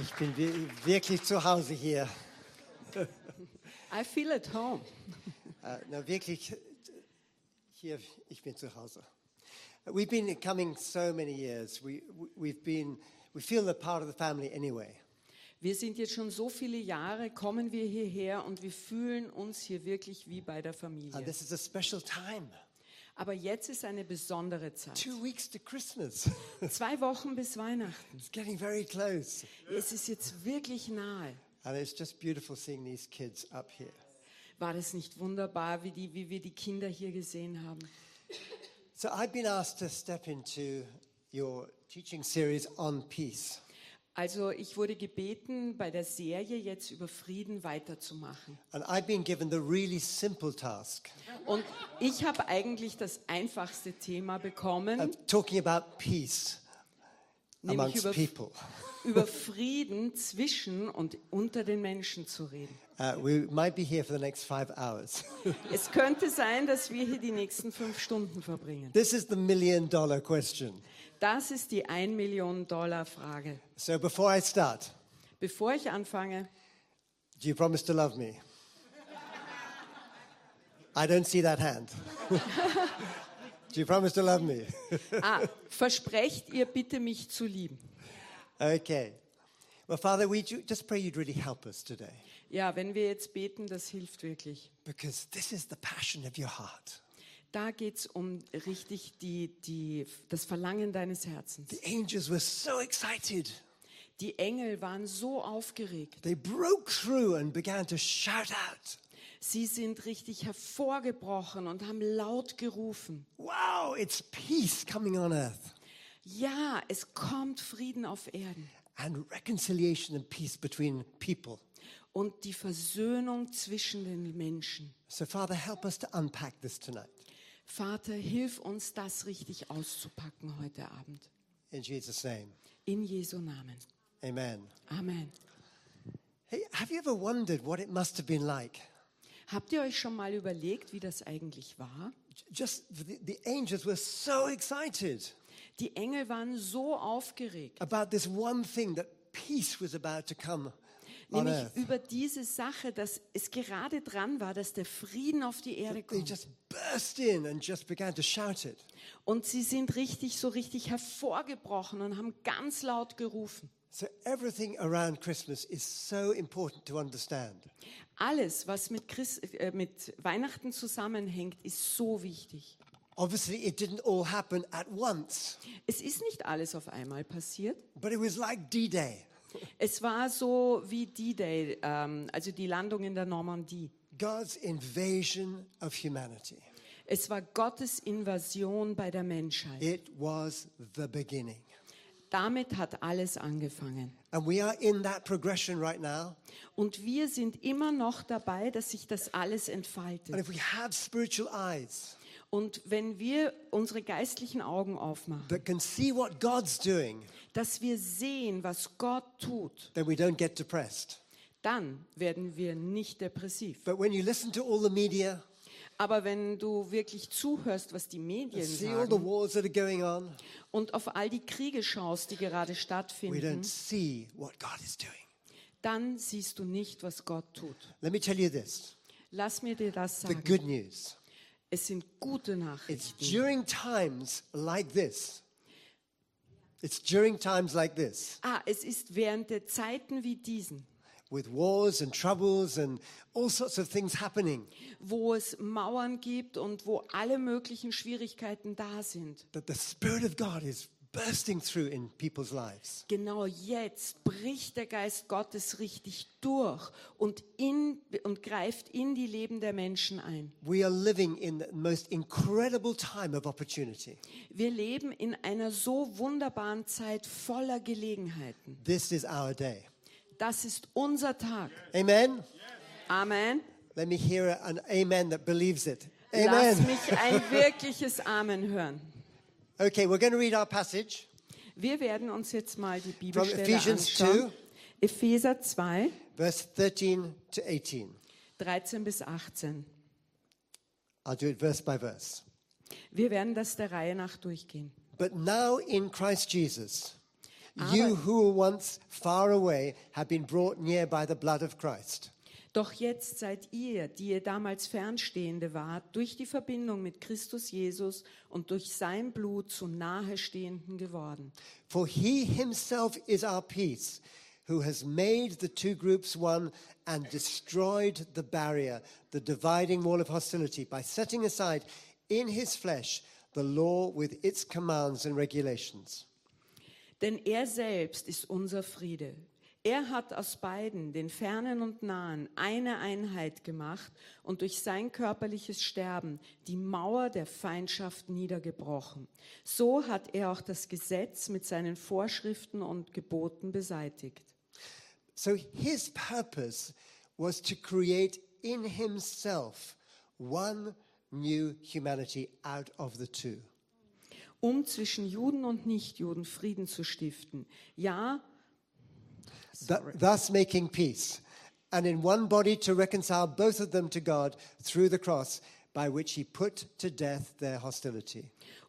Ich bin wi- wirklich zu Hause hier. I feel at home. Äh, na, wirklich, äh, hier, ich bin zu Hause. We've been coming so many years. We, we- we've been, we feel a part of the family anyway. Wir sind jetzt schon so viele Jahre, kommen wir hierher und wir fühlen uns hier wirklich wie bei der And Familie. this is a special time. Aber jetzt ist eine besondere Zeit. Two weeks to Christmas. Zwei Wochen bis Weihnachten. it's getting very close. Es ist jetzt wirklich nahe. And it's just beautiful seeing these kids up here. War das nicht wunderbar, wie, die, wie wir die Kinder hier gesehen haben? So I've been asked to step into your teaching series on peace. Also ich wurde gebeten, bei der Serie jetzt über Frieden weiterzumachen. And I've been given the really simple task Und ich habe eigentlich das einfachste Thema bekommen, of talking about peace nämlich amongst über, people. über Frieden zwischen und unter den Menschen zu reden. Uh, we might be here for the next five hours. Es könnte sein, dass wir hier die nächsten fünf Stunden verbringen. this is the million dollar question. Das ist die 1 Million Dollar Frage. So before I start, Bevor ich anfange, do you promise to love me? I don't see that hand. do you promise to love me? ah, versprecht ihr bitte mich zu lieben. okay. Well, Father, we ju- just pray you'd really help us today Ja, wenn wir jetzt beten, das hilft wirklich. because this is the passion of your heart. Da geht es um richtig die, die, das Verlangen deines Herzens. The angels were so excited. Die Engel waren so aufgeregt. They broke through and began to shout out, Sie sind richtig hervorgebrochen und haben laut gerufen. Wow, it's peace coming on earth Ja, es kommt Frieden auf Erden and reconciliation and peace between people. und die Versöhnung zwischen den Menschen. So, Father, help us to unpack this tonight. Vater, hilf uns, das richtig auszupacken heute Abend. In Jesus' name. In Jesu Namen. Amen. Amen. Hey, have you ever wondered what it must have been like? Habt ihr euch schon mal überlegt, wie das eigentlich war? Just the, the angels were so excited Die Engel waren so aufgeregt, about this one thing that peace was about to come nämlich earth. über diese Sache, dass es gerade dran war, dass der Frieden auf die Erde They kommt. just burst in and just began to shout it. Und sie sind richtig, so richtig hervorgebrochen und haben ganz laut gerufen. So, everything around Christmas is so important to understand. Alles, was mit, Christ, äh, mit Weihnachten zusammenhängt, ist so wichtig. Obviously, it didn't all happen at once, Es ist nicht alles auf einmal passiert. but it was like D Day. Es war so wie D-Day, ähm, also die Landung in der Normandie. God's invasion of humanity. Es war Gottes Invasion bei der Menschheit. It was the beginning. Damit hat alles angefangen. And we are in that progression right now. Und wir sind immer noch dabei, dass sich das alles And entfaltet. if we have spiritual eyes Und wenn wir unsere geistlichen Augen aufmachen, doing, dass wir sehen, was Gott tut, then we don't get depressed. dann werden wir nicht depressiv. But when you listen to all the media, Aber wenn du wirklich zuhörst, was die Medien the sagen on, und auf all die Kriege schaust, die gerade we stattfinden, don't see what God is doing. dann siehst du nicht, was Gott tut. Let me tell you this Lass mir dir das the sagen. good news. Es sind gute It's Nachrichten. during times like this. It's during times like this, Ah, es ist während der Zeiten wie diesen, with wars and troubles and all sorts of things happening, wo es Mauern gibt und wo alle möglichen Schwierigkeiten da sind. that the Spirit of God is bursting through in people's lives. Genau jetzt bricht der Geist Gottes richtig durch und, in, und greift in die Leben der Menschen ein. We are living in the most incredible time of opportunity. Wir leben in einer so wunderbaren Zeit voller Gelegenheiten. This is our day. Das ist unser Tag. Amen. Amen. Let me hear an amen that believes it. Lass Amen. mich ein wirkliches Amen hören. Okay, we're going to read our passage Wir werden uns jetzt mal die from Bibelstelle Ephesians anschauen. 2, Epheser 2, verse 13 to 18. 13 bis 18. I'll do it verse by verse. Wir werden das der Reihe nach durchgehen. But now in Christ Jesus, You Aber- who were once far away have been brought near by the blood of Christ. Doch jetzt seid ihr, die ihr damals Fernstehende wart, durch die Verbindung mit Christus Jesus und durch sein Blut zu Nahestehenden geworden. For he himself is our peace, who has made the two groups one and destroyed the barrier, the dividing wall of hostility, by setting aside in his flesh the law with its commands and regulations. Denn er selbst ist unser Friede. Er hat aus beiden, den Fernen und Nahen, eine Einheit gemacht und durch sein körperliches Sterben die Mauer der Feindschaft niedergebrochen. So hat er auch das Gesetz mit seinen Vorschriften und Geboten beseitigt. So his purpose was to create in himself one new humanity out of the two. um zwischen Juden und Nichtjuden Frieden zu stiften. Ja, Th- thus making peace, and in one body to reconcile both of them to God through the cross, by which he put to death their hostility.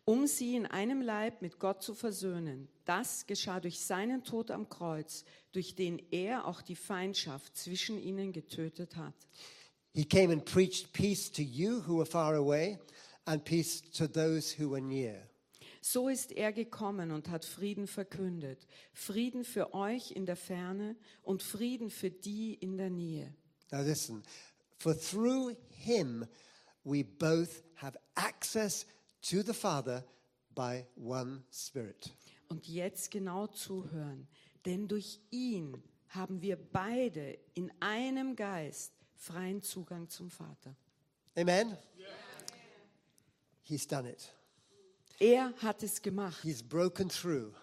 um sie in einem Leib mit Gott zu versöhnen. Das geschah durch seinen Tod am Kreuz, durch den er auch die Feindschaft zwischen ihnen getötet hat. He came and preached peace to you who were far away, and peace to those who were near. So ist er gekommen und hat Frieden verkündet. Frieden für euch in der Ferne und Frieden für die in der Nähe. Now listen, for through him we both have access to the Father by one Spirit. Und jetzt genau zuhören, denn durch ihn haben wir beide in einem Geist freien Zugang zum Vater. Amen? He's done it. Er hat es gemacht. He's broken through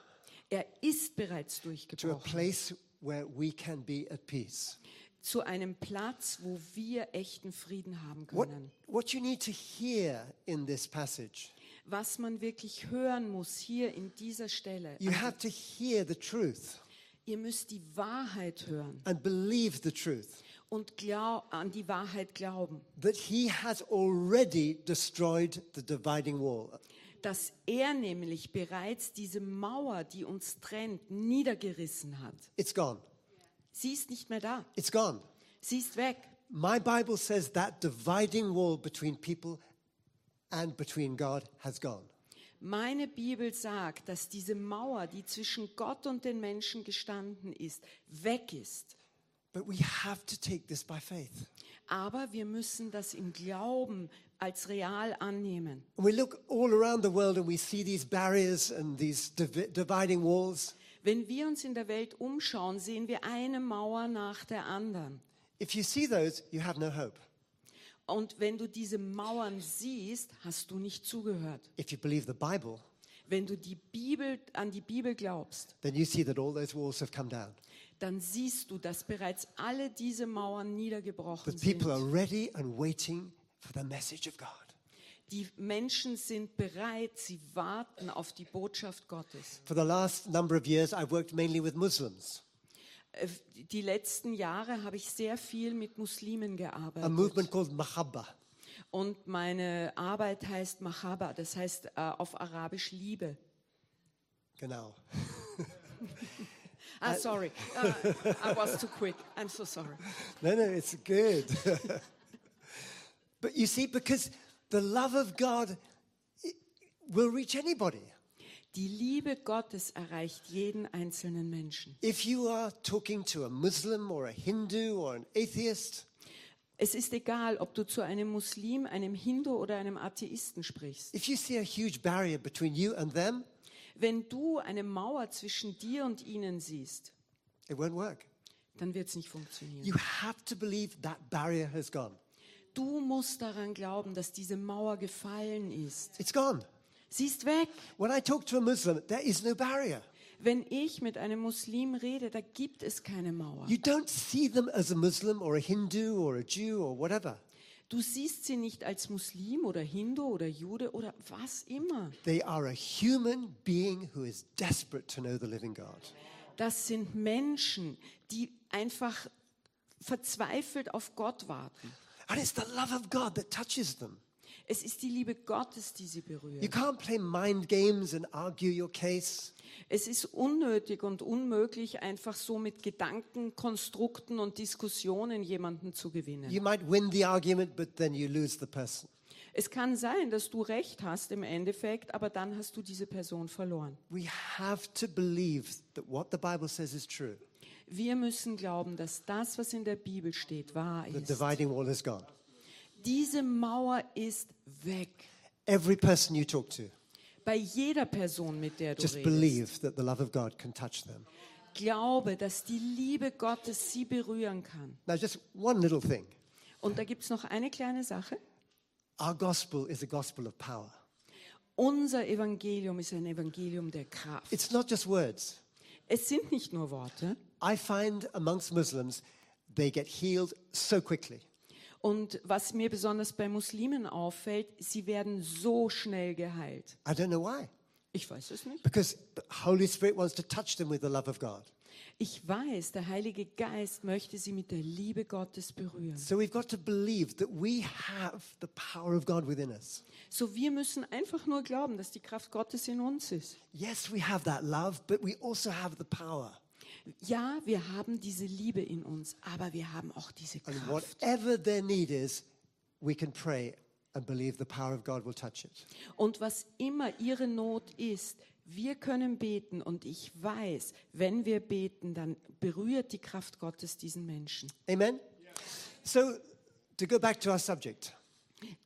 Er ist bereits to a durchgebrochen place where we can be at peace. zu einem Platz, wo wir echten Frieden haben What, können. what you need to hear in this passage, Was man wirklich hören muss hier in dieser Stelle. you have to hear the truth Ihr müsst die Wahrheit hören and believe the truth und glaub, an die Wahrheit glauben, that he has already destroyed the dividing wall. Dass er nämlich bereits diese Mauer, die uns trennt, niedergerissen hat. It's gone. Sie ist nicht mehr da. It's gone. Sie ist weg. My Bible says that dividing wall between people and between God has gone. Meine Bibel sagt, dass diese Mauer, die zwischen Gott und den Menschen gestanden ist, weg ist. But we have to take this by faith. Aber wir müssen das im Glauben als real annehmen. And we look all around the world and we see these barriers and these divi- dividing walls. Wenn wir uns in der Welt umschauen, sehen wir eine Mauer nach der anderen. If you see those, you have no hope. Und wenn du diese Mauern siehst, hast du nicht zugehört. If you believe the Bible, Wenn du die Bibel, an die Bibel glaubst, then you see that all those walls have come down. dann siehst du, dass bereits alle diese Mauern niedergebrochen sind. Ready and waiting for the message of God. Die Menschen sind bereit, sie warten auf die Botschaft Gottes. For the last number of years, I've worked mainly with Muslims, Äh, Die letzten Jahre habe ich sehr viel mit Muslimen a gearbeitet. movement called Mahabba. Und meine Arbeit heißt Mahaba, das heißt äh, auf Arabisch Liebe. Genau. Ah, sorry, uh, I was too quick. I'm so sorry. No, no, it's good. but you see, because the love of God will reach anybody. Die Liebe Gottes erreicht jeden einzelnen Menschen. If you are talking to a Muslim or a Hindu or an atheist, Es ist egal, ob du zu einem Muslim, einem Hindu oder einem Atheisten sprichst. if you see a huge barrier between you and them, Wenn du eine Mauer zwischen dir und ihnen siehst, it won't work. dann wird es nicht funktionieren. You have to believe that barrier has gone. Du musst daran glauben, dass diese Mauer gefallen ist. It's gone. Sie ist weg. When I talk to a Muslim, there is no barrier. Wenn ich mit einem Muslim rede, da gibt es keine Mauer. You don't see them as a Muslim or a Hindu or a Jew or whatever. Du siehst sie nicht als Muslim oder Hindu oder Jude oder was immer. They are a human being who is desperate to know the living God. Das sind Menschen, die einfach verzweifelt auf Gott warten. And it's the love of God that touches them. Es ist die Liebe Gottes, die sie You berührt. can't play mind games and argue your case. Es ist unnötig und unmöglich, einfach so mit Gedanken, Konstrukten und Diskussionen jemanden zu gewinnen. You might win the argument, but then you lose the person. Es kann sein, dass du recht hast im Endeffekt, aber dann hast du diese Person verloren. We have to believe that what the Bible says is true. Wir müssen glauben, dass das, was in der Bibel steht, wahr The ist. dividing wall is gone. Diese Mauer ist weg. Every person you talk to, Bei jeder Person, mit der du just redest. believe that the love of God can touch them. Glaube, dass die Liebe Gottes sie berühren kann. Now, just one little thing Und da gibt es noch eine kleine Sache. our gospel is a gospel of power. Unser Evangelium ist ein Evangelium der Kraft. It's not just words. Es sind nicht nur Worte. I find amongst Muslims, they get healed so quickly. Und was mir besonders bei Muslimen auffällt, sie werden so schnell geheilt. I don't know why. Ich weiß es nicht. Because the Holy Spirit wants to touch them with the love of God. Ich weiß, der Heilige Geist möchte sie mit der Liebe Gottes berühren. So we've got to believe that we have the power of God within us. So wir müssen einfach nur glauben, dass die Kraft Gottes in uns ist. Yes, we have that love, but we also have the power. Ja, wir haben diese Liebe in uns, aber wir haben auch diese And Kraft. whatever their need is, we can pray and believe the power of God will touch it. Und was immer ihre Not ist, wir können beten und ich weiß, wenn wir beten, dann berührt die Kraft Gottes diesen Menschen. Amen? So, to go back to our subject,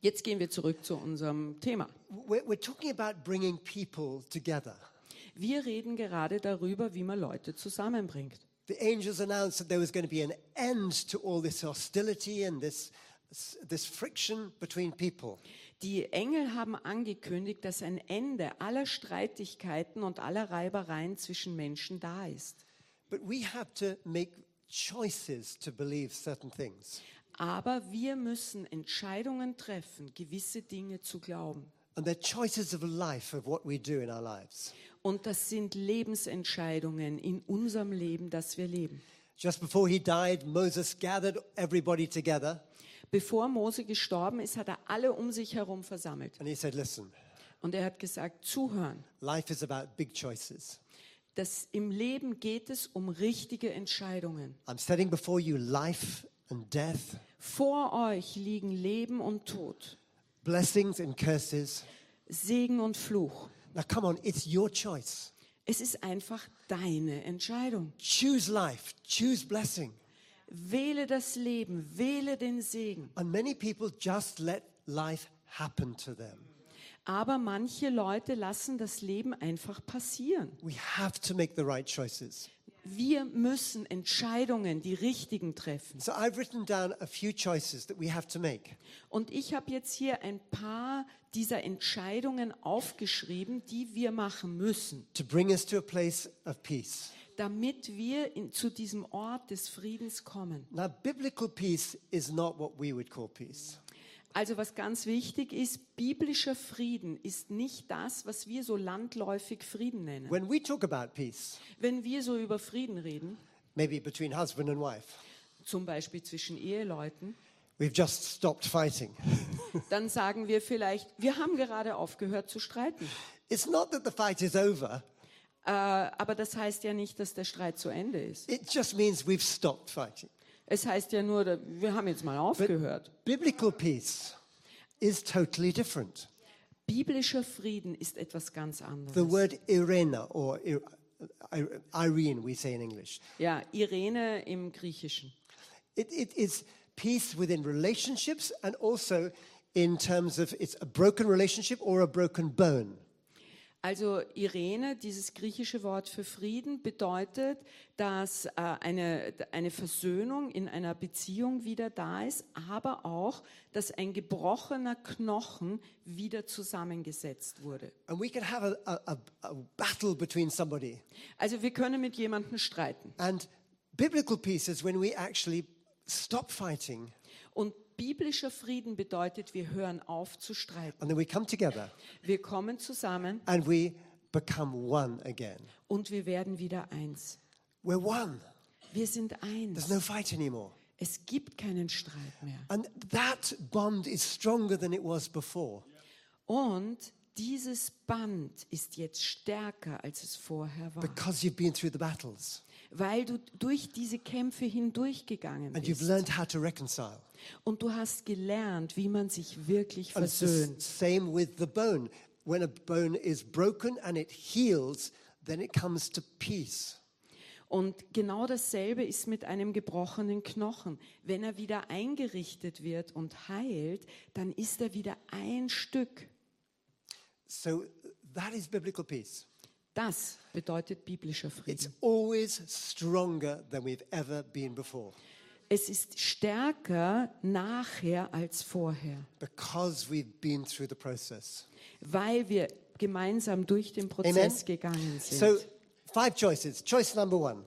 Jetzt gehen wir zurück zu unserem Thema. we're, we're talking about bringing people together. Wir reden gerade darüber, wie man Leute zusammenbringt. The angels announced that there was going to be an end to all this hostility and this, this friction between people. Die Engel haben angekündigt, dass ein Ende aller Streitigkeiten und aller Reibereien zwischen Menschen da ist. But we have to make choices to believe certain things. Aber wir müssen Entscheidungen treffen, gewisse Dinge zu glauben. And they're choices of life, of what we do in our lives. Und das sind Lebensentscheidungen in unserem Leben, das wir leben. Just before he died, Moses gathered everybody together Bevor Mose gestorben ist, hat er alle um sich herum versammelt. and he said, Listen, Und er hat gesagt, zuhören. life is about big choices. Das im Leben geht es um richtige Entscheidungen. I'm setting before you life and death, Vor euch liegen Leben und Tod, blessings and curses. Segen und Fluch. Now, come on, it's your choice. Es ist einfach deine Entscheidung. Choose life, choose blessing. Wähle das Leben, wähle den Segen. And many people just let life happen to them. Aber manche Leute lassen das Leben einfach passieren. We have to make the right choices. Wir müssen Entscheidungen, die richtigen treffen. So I've written down a few choices that we have to make. Und ich habe jetzt hier ein paar dieser Entscheidungen aufgeschrieben, die wir machen müssen, to bring us to a place of peace. damit wir in, zu diesem Ort des Friedens kommen. Now, biblical peace is not what we would call peace. Also was ganz wichtig ist, biblischer Frieden ist nicht das, was wir so landläufig Frieden nennen. When we talk about peace, Wenn wir so über Frieden reden, maybe between husband and wife, zum Beispiel zwischen Eheleuten, we've just stopped fighting. dann sagen wir vielleicht, wir haben gerade aufgehört zu streiten. It's not that the fight is over, Äh, aber das heißt ja nicht, dass der Streit zu Ende ist. it just means we've stopped fighting. Es heißt ja nur, wir haben jetzt mal aufgehört. Biblical peace is totally different. Biblischer Frieden ist etwas ganz The anderes. word Irena, or Ir- Irene, we say in English, Ja, Irene im Griechischen. it, it is peace within relationships and also in terms of it's a broken relationship or a broken bone. Also Irene, dieses griechische Wort für Frieden, bedeutet, dass äh, eine, eine Versöhnung in einer Beziehung wieder da ist, aber auch, dass ein gebrochener Knochen wieder zusammengesetzt wurde. And we can have a, a, a, battle between somebody. Also wir können mit jemandem streiten. And biblical peace is when we actually stop fighting Und biblischer Frieden bedeutet, wir hören auf zu streiten. and then we come together Wir kommen zusammen and we become one again. und wir werden wieder eins. We're one. Wir sind There's eins. no fight anymore. Es gibt keinen Streit mehr. And that bond is stronger than it was before. Und dieses Band ist jetzt stärker, als es vorher war, because you've been through the battles weil du durch diese Kämpfe hindurchgegangen and you've bist. learned how to reconcile. Und du hast gelernt, wie man sich wirklich it's versöhnt. same with the bone. When a bone is broken and it heals, then it comes to peace. Und genau dasselbe ist mit einem gebrochenen Knochen. Wenn er wieder eingerichtet wird und heilt, dann ist er wieder ein Stück. So that is biblical peace. Das bedeutet biblischer It's Frieden. always stronger than we've ever been before Es ist stärker nachher als vorher, because we've been through the process. weil wir gemeinsam durch den Amen. Prozess gegangen sind. So, five choices. Choice number one.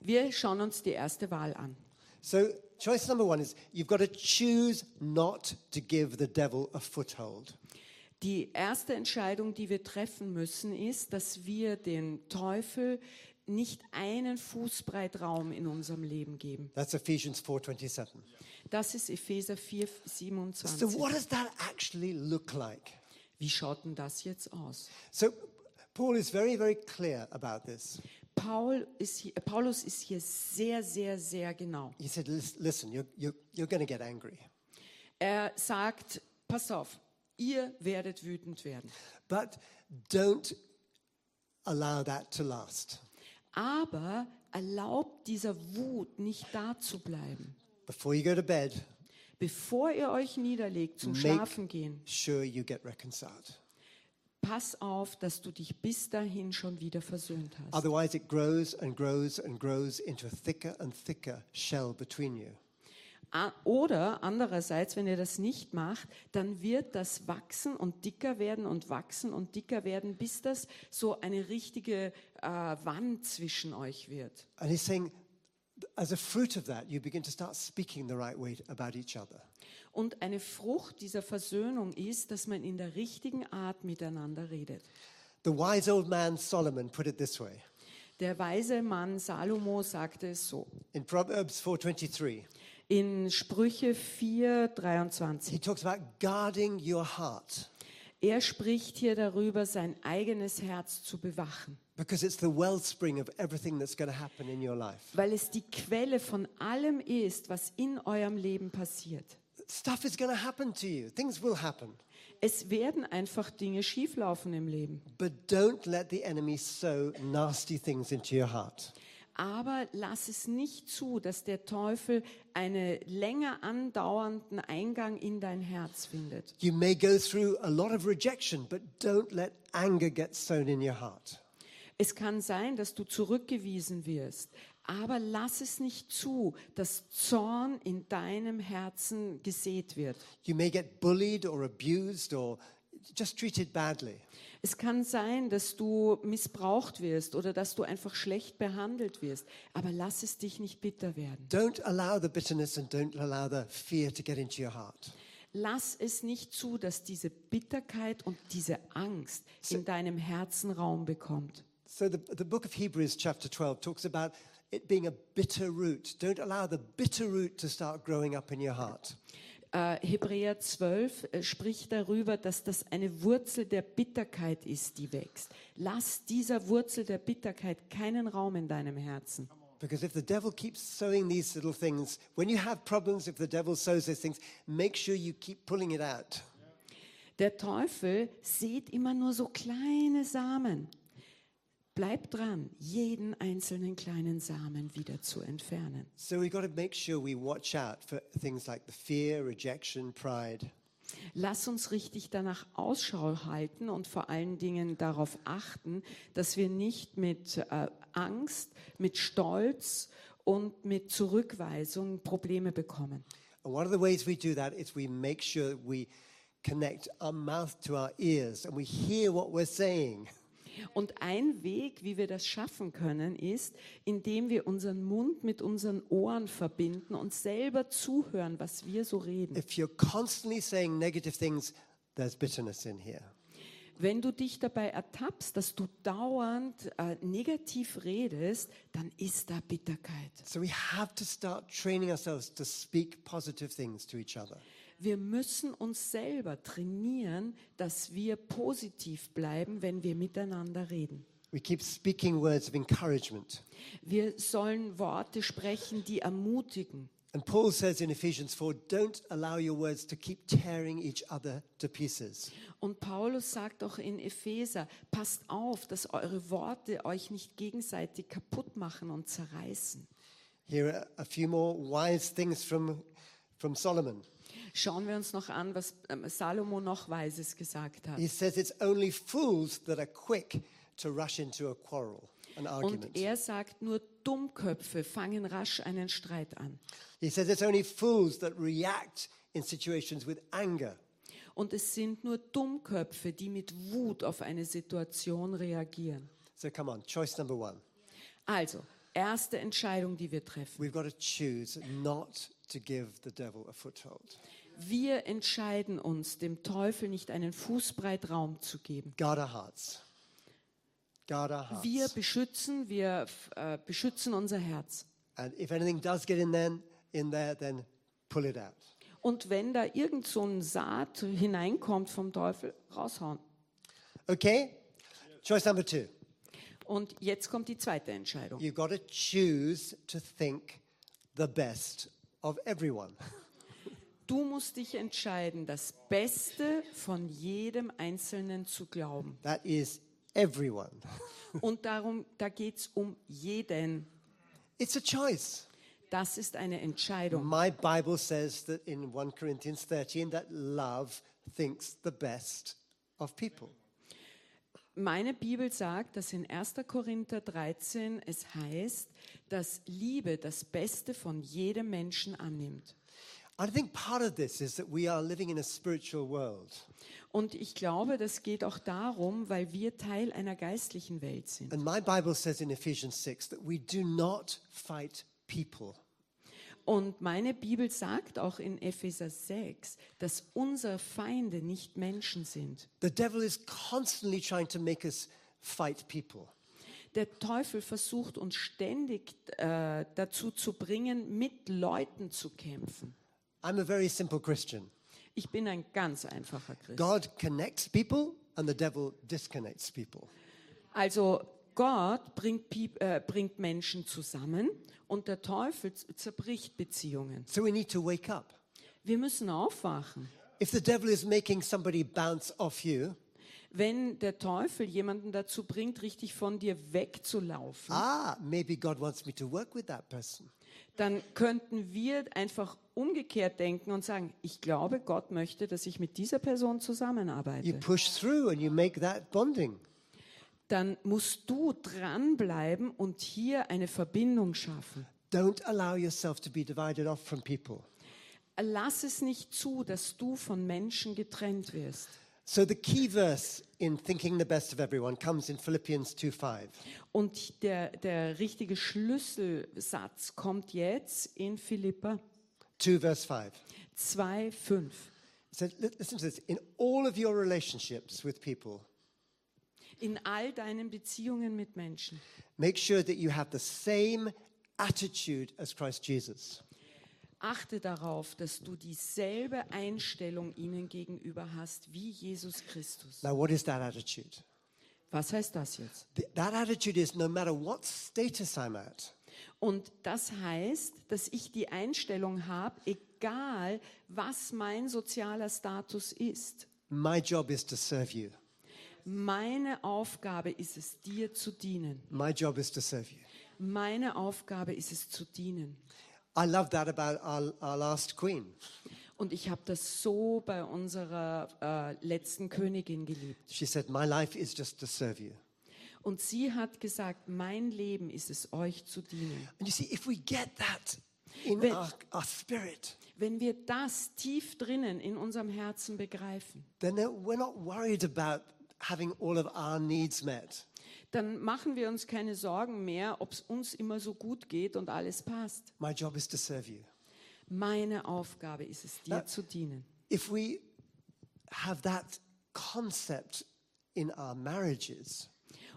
wir schauen uns die erste Wahl an. So, choice number one is you've got to choose not to give the devil a foothold. Die erste Entscheidung, die wir treffen müssen, ist, dass wir dem Teufel nicht einen Fußbreit Raum in unserem Leben geben. That's Ephesians 4:27. Das ist Epheser 4, So 27. what does that actually look like? Wie schaut denn das jetzt aus? So Paul is very very clear about this. Paul ist hier, Paulus ist hier sehr, sehr, sehr genau. He said, "Lis- "Listen, you're you're, you're going to get angry, Er sagt, pass auf, ihr werdet wütend werden. but don't allow that to last. Aber erlaubt dieser Wut nicht da zu bleiben. Before you go to bed, Bevor ihr euch niederlegt zum Schlafen gehen, sure you get reconciled. pass auf, dass du dich bis dahin schon wieder versöhnt hast. Otherwise, it grows and grows and grows into a thicker and thicker shell between you. Oder andererseits, wenn ihr das nicht macht, dann wird das wachsen und dicker werden und wachsen und dicker werden, bis das so eine richtige äh, Wand zwischen euch wird. And he's saying, as a fruit of that, you begin to start speaking the right way about each other. Und eine Frucht dieser Versöhnung ist, dass man in der richtigen Art miteinander redet. The wise old man Solomon put it this way Der weise Mann Salomo sagte es so. in Proverbs 4:23. In Sprüche 4, He 23. talks about guarding your heart Er spricht hier darüber, sein eigenes Herz zu bewachen, because it's the wellspring of everything that's going to happen in your life. weil es die Quelle von allem ist, was in eurem Leben passiert. Stuff is going to happen to you. Things will happen. Es werden einfach Dinge schieflaufen im Leben. But don't let the enemy sow nasty things into your heart. Aber lass es nicht zu, dass der Teufel einen länger andauernden Eingang in dein Herz findet. You may go through a lot of rejection, but don't let anger get sown in your heart. Es kann sein, dass du zurückgewiesen wirst, aber lass es nicht zu, dass Zorn in deinem Herzen gesät wird. You may get bullied or abused or just treated badly. Es kann sein, dass du missbraucht wirst oder dass du einfach schlecht behandelt wirst, aber lass es dich nicht bitter werden. Don't allow the bitterness and don't allow the fear to get into your heart. Lass es nicht zu, dass diese Bitterkeit und diese Angst in deinem Herzen Raum bekommt. So the, the book of Hebrews, chapter 12, talks about it being a bitter root. Don't allow the bitter root to start growing up in your heart. Äh, Hebräer 12 äh, spricht darüber, dass das eine Wurzel der Bitterkeit ist, die wächst. Lass dieser Wurzel der Bitterkeit keinen Raum in deinem Herzen. Because if the devil keeps sowing these little things, when you have problems, if the devil sows these things, make sure you keep pulling it out. Der Teufel sieht immer nur so kleine Samen. Bleib dran, jeden einzelnen kleinen Samen wieder zu entfernen. So we've got to make sure we watch out for things like the fear, rejection, pride. Lass uns richtig danach Ausschau halten und vor allen Dingen darauf achten, dass wir nicht mit äh, Angst, mit Stolz und mit Zurückweisung Probleme bekommen. And one of the ways we do that is we make sure we connect our mouth to our ears and we hear what we're saying. Und ein Weg, wie wir das schaffen können, ist, indem wir unseren Mund mit unseren Ohren verbinden und selber zuhören, was wir so reden. If you're constantly saying negative things, there's bitterness in here. Wenn du dich dabei ertappst, dass du dauernd äh, negativ redest, dann ist da Bitterkeit. So we have to start training ourselves to speak positive things to each other. Wir müssen uns selber trainieren, dass wir positiv bleiben, wenn wir miteinander reden. We keep speaking words of encouragement. Wir sollen Worte sprechen, die ermutigen. And Paul says in Ephesians 4 don't allow your words to keep tearing each other to pieces. Und Paulus sagt auch in Epheser, passt auf, dass eure Worte euch nicht gegenseitig kaputt machen und zerreißen. Here are a few more wise things from, from Solomon. Schauen wir uns noch an, was ähm, Salomo noch Weises gesagt hat. He says it's only fools that are quick to rush into a quarrel, an argument. Und er sagt, nur Dummköpfe fangen rasch einen Streit an. He says it's only fools that react in situations with anger. Und es sind nur Dummköpfe, die mit Wut auf eine Situation reagieren. So come on, choice number one. Also, erste Entscheidung, die wir treffen. We've got to choose not to give the devil a foothold. Wir entscheiden uns, dem Teufel nicht einen Fußbreit Raum zu geben. Guard our hearts. Guard our hearts. Wir beschützen, wir äh, beschützen unser Herz. And if anything does get in then in there, then pull it out. Und wenn da irgend so ein Saat hineinkommt vom Teufel, raushauen. Okay? Choice number two. Und jetzt kommt die zweite Entscheidung. You've got to choose to think the best of everyone. Du musst dich entscheiden, das Beste von jedem Einzelnen zu glauben. That is everyone. Und darum, da geht es um jeden. It's a choice. Das ist eine Entscheidung. My Bible says that in 1 Corinthians 13 that love thinks the best of people. Meine Bibel sagt, dass in 1. Korinther 13 es heißt, dass Liebe das Beste von jedem Menschen annimmt. Und ich glaube, das geht auch darum, weil wir Teil einer geistlichen Welt sind. And my Bible says in Ephesians 6 that we do not fight people. Und meine Bibel sagt auch in Epheser 6, dass unsere Feinde nicht Menschen sind. The devil is constantly trying to make us fight people. Der Teufel versucht uns ständig äh, dazu zu bringen, mit Leuten zu kämpfen. I'm a very simple Christian. Ich bin ein ganz einfacher Christ. God connects people and the devil disconnects people. Also Gott bringt, äh, bringt Menschen zusammen und der Teufel zerbricht Beziehungen. So we need to wake up. Wir müssen aufwachen. If the devil is making somebody bounce off you, Wenn der Teufel jemanden dazu bringt, richtig von dir wegzulaufen, ah, maybe God wants me to work with that person. dann könnten wir einfach umgekehrt denken und sagen, ich glaube, Gott möchte, dass ich mit dieser Person You zusammenarbeite. push through and you make that bonding. Dann musst du dranbleiben und hier eine Verbindung schaffen. Don't allow yourself to be divided off from people. Lass es nicht zu, dass du von Menschen getrennt wirst. So the key verse in thinking the best of everyone comes in Philippians 2:5. Und der, der richtige Schlüsselsatz kommt jetzt in Philippa 2 verse 5. 2, 5. It says, li- listen to this. In all of your relationships with people, In all deinen Beziehungen mit Menschen, make sure that you have the same attitude as Christ Jesus. achte darauf, dass du dieselbe Einstellung ihnen gegenüber hast wie Jesus Christus. Now, what is that attitude? Was heißt das jetzt? Th- That attitude is no matter what status I'm at, Und das heißt, dass ich die Einstellung habe, egal was mein sozialer Status ist. my job is to serve you. Meine Aufgabe ist es, dir zu dienen. My job is to serve you. Meine Aufgabe ist es, zu dienen. I love that about our, our last queen. Und ich habe das so bei unserer äh, letzten Königin geliebt. She said, My life is just to serve you. Und sie hat gesagt, mein Leben ist es, euch zu dienen. And you see, if we get that in Wenn- our, our spirit, Wenn wir das tief drinnen in unserem Herzen begreifen, then we're not worried about having all of our needs met. dann machen wir uns keine Sorgen mehr, ob es uns immer so gut geht und alles passt. My job is to serve you. Meine Aufgabe ist es, dir Na- zu dienen. If we have that concept in our marriages,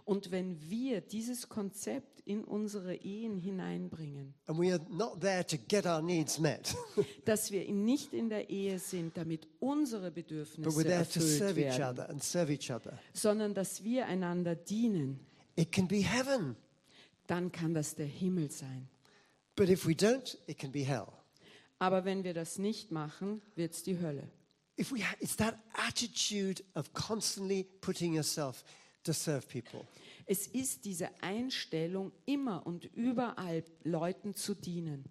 Und wenn wir dieses Konzept in unsere Ehen hineinbringen, and we are not there to get our needs met, dass wir nicht in der Ehe sind, damit unsere Bedürfnisse there to erfüllt serve each werden, other and serve each other, sondern dass wir einander dienen, it can be heaven. dann kann das der Himmel sein. But if we don't, it can be hell. Aber wenn wir das nicht machen, wird es die Hölle. If we it's that attitude of constantly putting yourself to serve people. Es ist diese Einstellung, immer und überall Leuten zu dienen.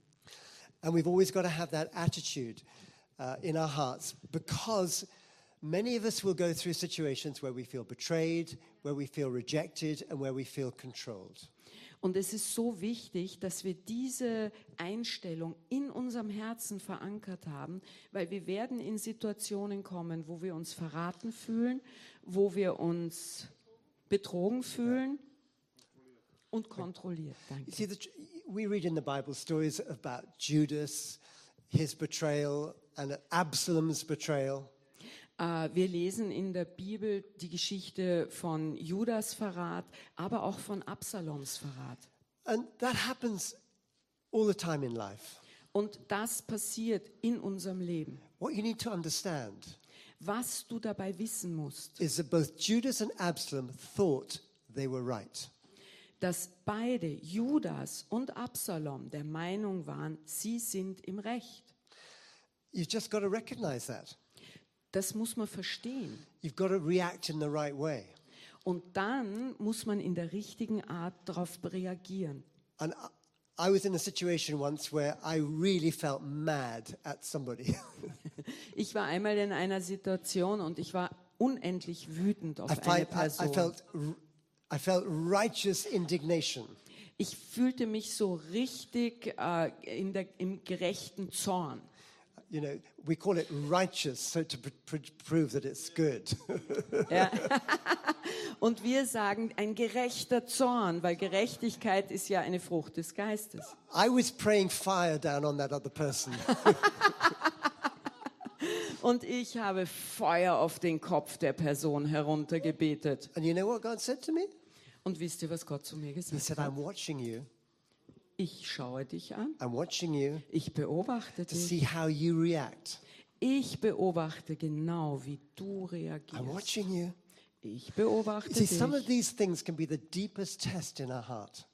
And we've always got to have that attitude uh, in our hearts because many of us will go through situations where we feel betrayed, where we feel rejected, and where we feel controlled. Und es ist so wichtig, dass wir diese Einstellung in unserem Herzen verankert haben, weil wir werden in Situationen kommen, wo wir uns verraten fühlen, wo wir uns betrogen fühlen und kontrolliert. Danke. see, the, we read in the Bible stories about Judas, his betrayal, and Absalom's betrayal. Äh, Wir lesen in der Bibel die Geschichte von Judas Verrat, aber auch von Absaloms Verrat. And that happens all the time in life. Und das passiert in unserem Leben. What you need to understand Was du dabei wissen musst, is that both Judas and Absalom thought they were right. dass beide, Judas und Absalom, der Meinung waren, sie sind im Recht. You've just got to recognize that. Das muss man verstehen. You've got to react in the right way. Und dann muss man in der richtigen Art darauf reagieren. And I- I was in a situation once where I really felt mad at somebody. Ich war einmal in einer Situation und ich war unendlich wütend auf I, eine find, I, I, Person. felt, I felt righteous indignation. Ich fühlte mich so richtig äh, in der, im gerechten Zorn. You know, we call it righteous so to pr- pr- prove that it's good. Ja. Und wir sagen ein gerechter Zorn, weil Gerechtigkeit ist ja eine Frucht des Geistes. I was praying fire down on that other person. Und ich habe Feuer auf den Kopf der Person heruntergebetet. And you know what God said to me? Und wisst ihr, was Gott zu mir He gesagt said, hat? I'm watching you. Ich schaue dich an. I'm watching you Ich beobachte to dich. see how you react. Ich beobachte genau, wie du I'm reagierst. watching you. Ich beobachte See, some of dich. these things can be the deepest test in our heart.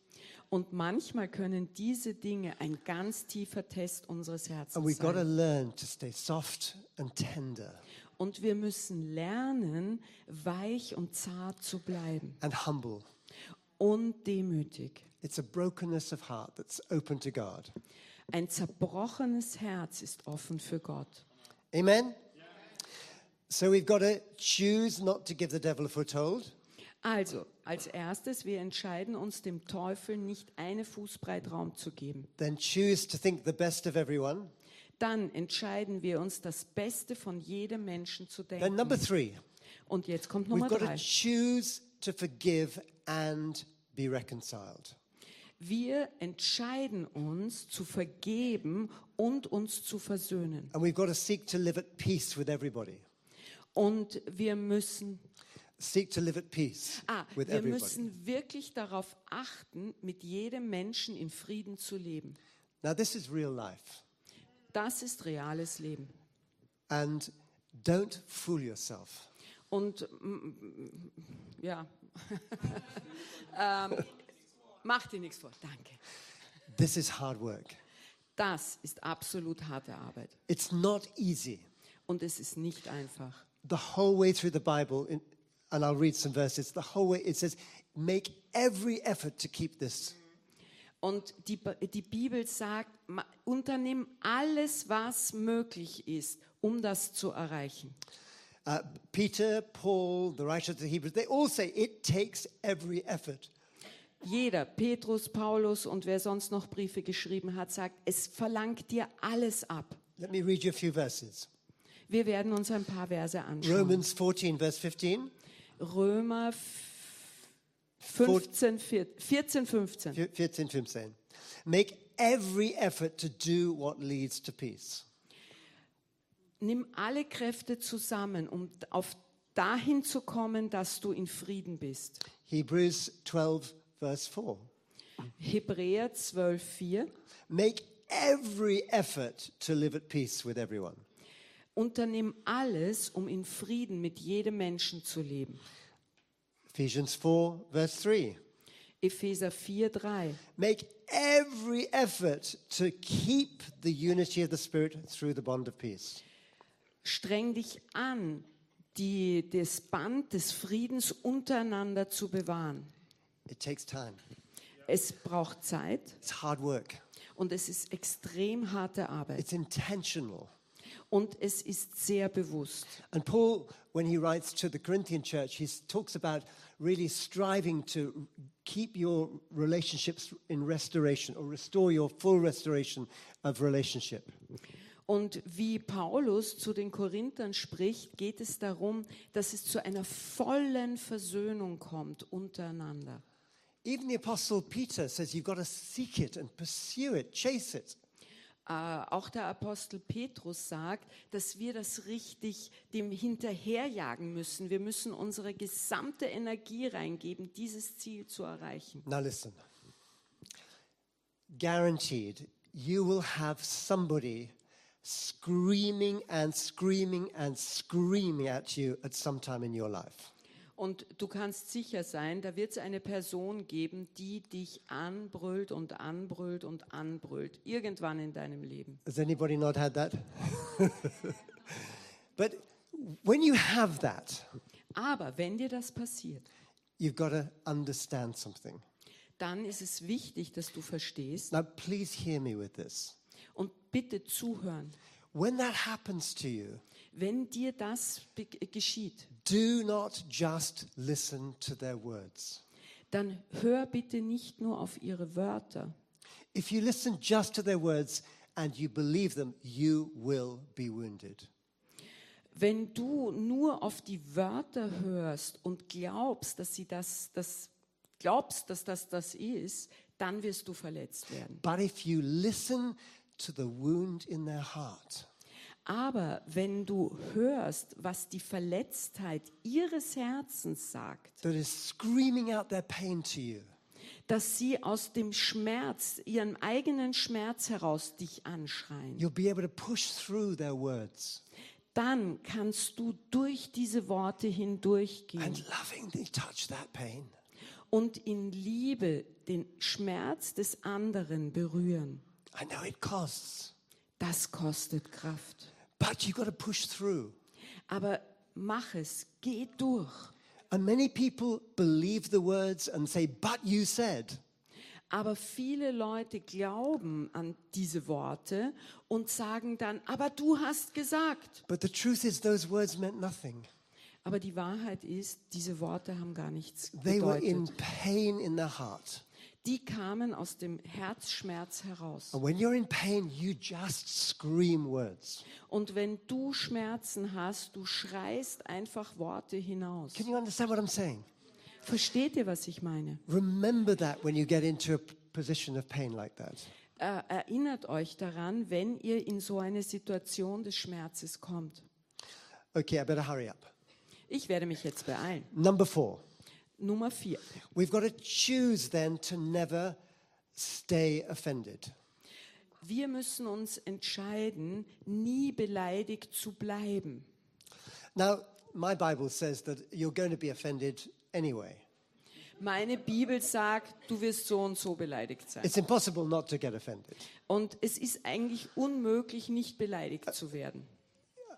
Und manchmal können diese Dinge ein ganz tiefer Test unseres And Herzens we've got to sein. learn to stay soft and tender Und wir müssen lernen, weich und zart zu bleiben and humble. und demütig. It's a brokenness of heart that's open to God. Ein zerbrochenes Herz ist offen für Gott. Amen? So we've got to choose not to give the devil a foothold. Also, als erstes, wir entscheiden uns, dem Teufel nicht eine Fußbreit Raum zu geben. Then choose to think the best of everyone. Dann entscheiden wir uns, das Beste von jedem Menschen zu Then, number denken. three, Und jetzt kommt we've Nummer got to drei. choose to forgive and be reconciled. Wir entscheiden uns zu vergeben und uns zu versöhnen. And we've got to seek to live at peace with everybody. Und wir müssen, Seek to live at peace ah, with wir everybody. müssen wirklich darauf achten, mit jedem Menschen in Frieden zu leben. Now, this is real life. Das ist reales Leben. And don't fool yourself. Und mm, mm, ja, ähm, mach dir nichts vor. Danke. This is hard work. Das ist absolut harte Arbeit. It's not easy. Und es ist nicht einfach. The whole way through the Bible, in, and I'll read some verses, the whole way it says, make every effort to keep this. Und die, die Bibel sagt, unternimm alles, was möglich ist, um das zu erreichen. Uh, Peter, Paul, the writer of the Hebrews, they all say it takes every effort. Jeder, Petrus, Paulus und wer sonst noch Briefe geschrieben hat, sagt, es verlangt dir alles ab. Let me read you a few verses. Wir werden uns ein paar Verse anschauen. Romans 14, verse 15. Römer f- 15, vier- 14, 15. 14, 15. Make every effort to do what leads to peace. Nimm alle Kräfte zusammen, um auf dahin zu kommen, dass du in Frieden bist. Hebrews 12, verse 4. Hebräer 12,4. Make every effort to live at peace with everyone. Unternimm alles, um in Frieden mit jedem Menschen zu leben. Ephesians 4, verse 3. Epheser 4,3. Make every effort to keep the unity of the Spirit through the bond of peace. Streng dich an, die, das Band des Friedens untereinander zu bewahren. It takes time, Es braucht Zeit it's hard work, und es ist extrem harte Arbeit it's intentional. Und es ist sehr bewusst. And Paul, when he writes to the Corinthian church, he talks about really striving to keep your relationships in restoration or restore your full restoration of relationship. Und wie Paulus zu den Korinthern spricht, geht es darum, dass es zu einer vollen Versöhnung kommt untereinander. Even the Apostle Peter says you've got to seek it and pursue it, chase it. Äh, auch der Apostel Petrus sagt, dass wir das richtig dem hinterherjagen müssen. Wir müssen unsere gesamte Energie reingeben, dieses Ziel zu erreichen. Now, listen. Guaranteed, you will have somebody screaming and screaming and screaming at you at some time in your life. Und du kannst sicher sein, da wird es eine Person geben, die dich anbrüllt und anbrüllt und anbrüllt, irgendwann in deinem Leben. Has anybody not had that? but when you have that, Aber wenn dir das passiert, you've got to understand something. dann ist es wichtig, dass du verstehst Now, please hear me with this. und bitte zuhören. When that happens to you, Wenn dir das geschieht, do not just listen to their words. dann hör bitte nicht nur auf ihre Wörter. If you listen just to their words and you believe them, you will be wounded. Wenn du nur auf die Wörter hörst und glaubst, dass sie das, das glaubst, dass das das ist, dann wirst du verletzt werden. But if you listen to the wound in their heart, Aber wenn du hörst, was die Verletztheit ihres Herzens sagt, that is screaming out their pain to you, dass sie aus dem Schmerz, ihrem eigenen Schmerz heraus dich anschreien, you'll be able to push through their words dann kannst du durch diese Worte hindurchgehen and lovingly touch that pain. und in Liebe den Schmerz des anderen berühren. I know it costs, Das kostet Kraft. But you've got to push through. Aber mach es, geh durch. And many people believe the words and say, But you said. Aber viele Leute glauben an diese Worte und sagen dann, aber du hast gesagt. But the truth is, those words meant nothing. Aber die Wahrheit ist, diese Worte haben gar nichts They were in bedeutet. pain in their heart. Die kamen aus dem Herzschmerz heraus. And when you're in pain, you just scream words. Und wenn du Schmerzen hast, du schreist einfach Worte hinaus. Can you understand what I'm saying? Versteht ihr, was ich meine? Remember that when you get into a position of pain like that. Äh, erinnert euch daran, wenn ihr in so eine Situation des Schmerzes kommt. Okay, I better hurry up. Ich werde mich jetzt beeilen. Number four, Nummer vier. we've got to choose then to never stay offended. Wir müssen uns entscheiden, nie beleidigt zu bleiben. Now, my Bible says that you're going to be offended anyway. Meine Bibel sagt, du wirst so und so beleidigt sein. It's impossible not to get offended. Und es ist eigentlich unmöglich, nicht beleidigt zu werden.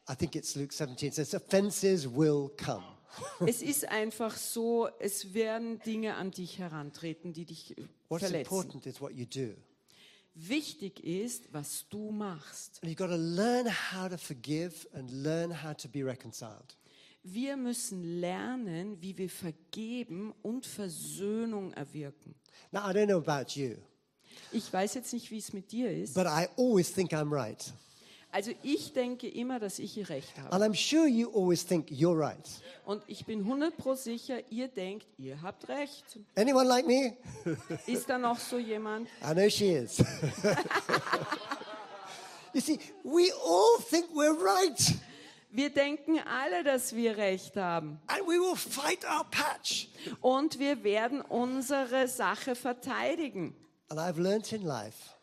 I think it's Luke 17 says, offenses will come. Es ist einfach so, es werden Dinge an dich herantreten, die dich äh, What's verletzen. important is what you do. Wichtig ist, was du machst. And you've got to learn how to forgive and learn how to be reconciled. Wir müssen lernen, wie wir vergeben und Versöhnung erwirken. Now, I don't know about you, Ich weiß jetzt nicht, wie es mit dir ist. but I always think I'm right. Also ich denke immer, dass ich recht habe. And I'm sure you always think you're right. Und ich bin 100 pro sicher, ihr denkt, ihr habt recht. Anyone like me? Ist da noch so jemand? I know she is. you see, we all think we're right. Wir denken alle, dass wir Recht haben. And we will fight our patch. Und wir werden unsere Sache verteidigen. And I've learnt in life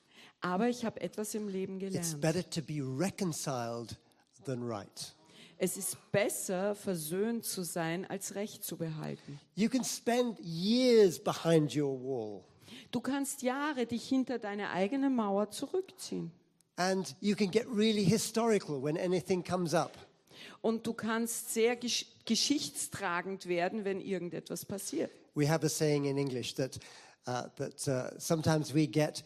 Aber ich habe etwas im Leben it's gelernt. better to be reconciled than right. Es ist besser, versöhnt zu sein, als Recht zu behalten. You can spend years behind your wall Du kannst Jahre dich hinter deine eigene Mauer zurückziehen. and you can get really historical when anything comes up. Und du kannst sehr gesch geschichtstragend werden, wenn irgendetwas passiert. We have a saying in English that, uh, that uh, sometimes we get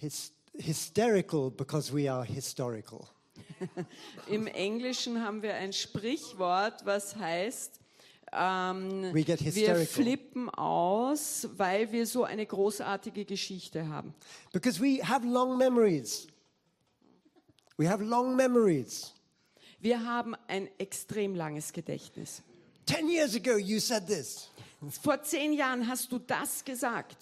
hys- hysterical because we are historical. Im Englischen haben wir ein Sprichwort, was heißt, ähm, We get wir flippen aus, weil wir so eine großartige Geschichte haben. Because we have long memories. We have long memories. Wir haben ein extrem langes Gedächtnis. Ten years ago, you said this. Vor zehn Jahren hast du das gesagt.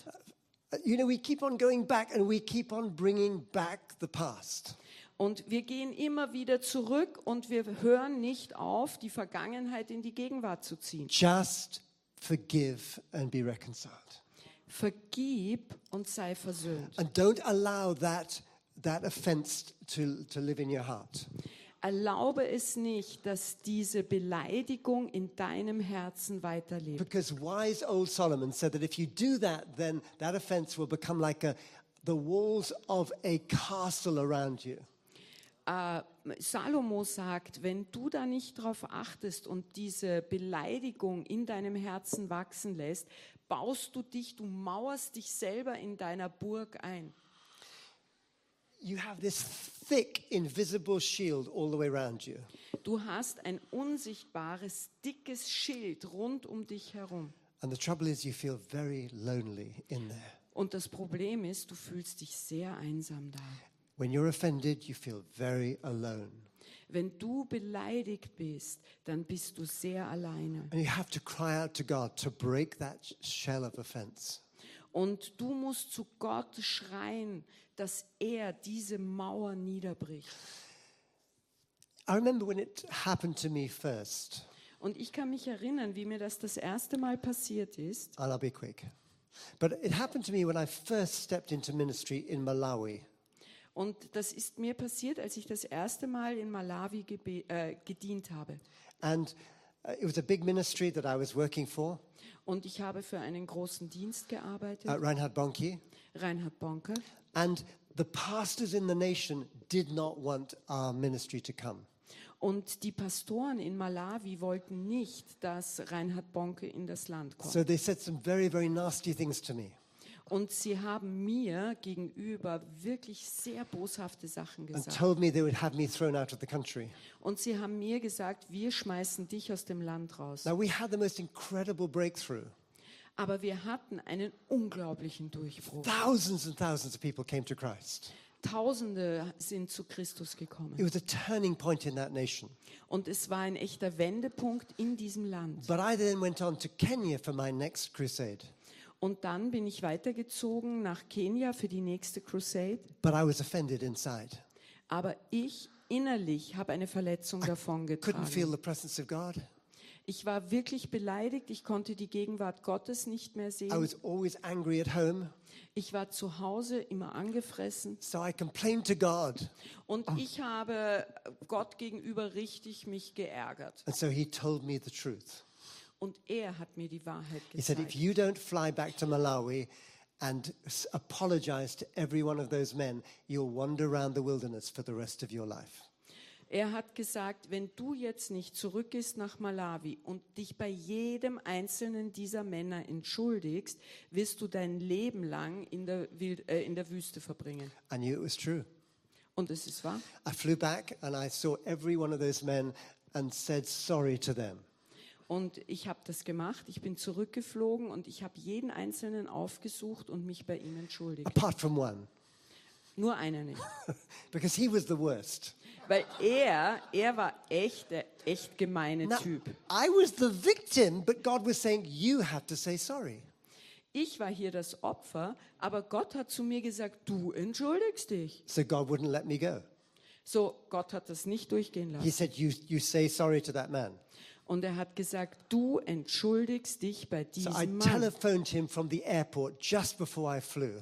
You know, we keep on going back and we keep on bringing back the past. Und wir gehen immer wieder zurück und wir hören nicht auf, die Vergangenheit in die Gegenwart zu ziehen. Just forgive and be reconciled. Vergib und sei versöhnt. And don't allow that, that offense to, to live in your heart. Erlaube es nicht, dass diese Beleidigung in deinem Herzen weiterlebt. Because wise old Solomon said that if you do that, then that offense will become like a, the walls of a castle around you. Äh, Salomo sagt, wenn du da nicht drauf achtest und diese Beleidigung in deinem Herzen wachsen lässt, baust du dich, du mauerst dich selber in deiner Burg ein. You have this thick, invisible shield all the way around you. Du hast ein unsichtbares, dickes Schild rund um dich herum. And the trouble is, you feel very lonely in there. Und das Problem ist, du fühlst dich sehr einsam da. When you're offended, you feel very alone. Wenn du beleidigt bist, dann bist du sehr alleine. And you have to cry out to God to break that sh- shell of offense. Und du musst zu Gott schreien, dass er diese Mauer niederbricht. I remember when it happened to me first, Und ich kann mich erinnern, wie mir das das erste Mal passiert ist. I'll be quick. But it happened to me when I first stepped into ministry in Malawi. Und das ist mir passiert, als ich das erste Mal in Malawi äh, gedient habe. And uh, it was a big ministry that I was working for Und ich habe für einen großen Dienst gearbeitet, at Reinhard Bonnke. Reinhard Bonke. And the pastors in the nation did not want our ministry to come. Und die Pastoren in Malawi wollten nicht, dass Reinhard Bonke in das Land kommt. So they said some very, very nasty things to me. Und sie haben mir gegenüber wirklich sehr boshafte Sachen and gesagt. told me they would have me thrown out of the country. Und sie haben mir gesagt, wir schmeißen dich aus dem Land raus. Now, we had the most incredible breakthrough. Aber wir hatten einen unglaublichen Durchbruch. Thousands and thousands of people came to Christ. Tausende sind zu Christus It gekommen. was a turning point in that nation. Und es war ein echter Wendepunkt in diesem Land. But I then went on to Kenya for my next crusade. Und dann bin ich weitergezogen nach Kenia für die nächste Crusade. But I was offended inside. Aber ich innerlich habe eine Verletzung davon Couldn't feel getragen. Ich war wirklich beleidigt. Ich konnte die Gegenwart Gottes nicht mehr I sehen. was always angry at home. Ich war zu Hause immer angefressen. So I complained to God. Und ich habe Gott gegenüber richtig mich geärgert. And so he told me the truth. Und er hat mir die Wahrheit He said, if gezeigt. you don't fly back to Malawi and apologize to every one of those men, you'll wander around the wilderness for the rest of your life. Er hat gesagt, wenn du jetzt nicht zurückgehst nach Malawi und dich bei jedem einzelnen dieser Männer entschuldigst, wirst du dein Leben lang in der, Wild, äh, in der Wüste verbringen. I knew it was true. Und es ist wahr. I flew back and I saw every one of those men and said sorry to them. Und ich habe das gemacht. Ich bin zurückgeflogen und ich habe jeden Einzelnen aufgesucht und mich bei ihm entschuldigt. apart from one, Nur einer nicht. because he was the worst. Weil er, er war echt der echt gemeine Now, Typ. I was the victim, but God was saying, You have to say sorry. Ich war hier das Opfer, aber Gott hat zu mir gesagt, du entschuldigst dich. So God wouldn't let me go. So, Gott hat das nicht durchgehen He lassen. said, you, you say sorry to that man. Und er hat gesagt, du entschuldigst dich bei So I diesem Mann. telephoned him from the airport just before I flew.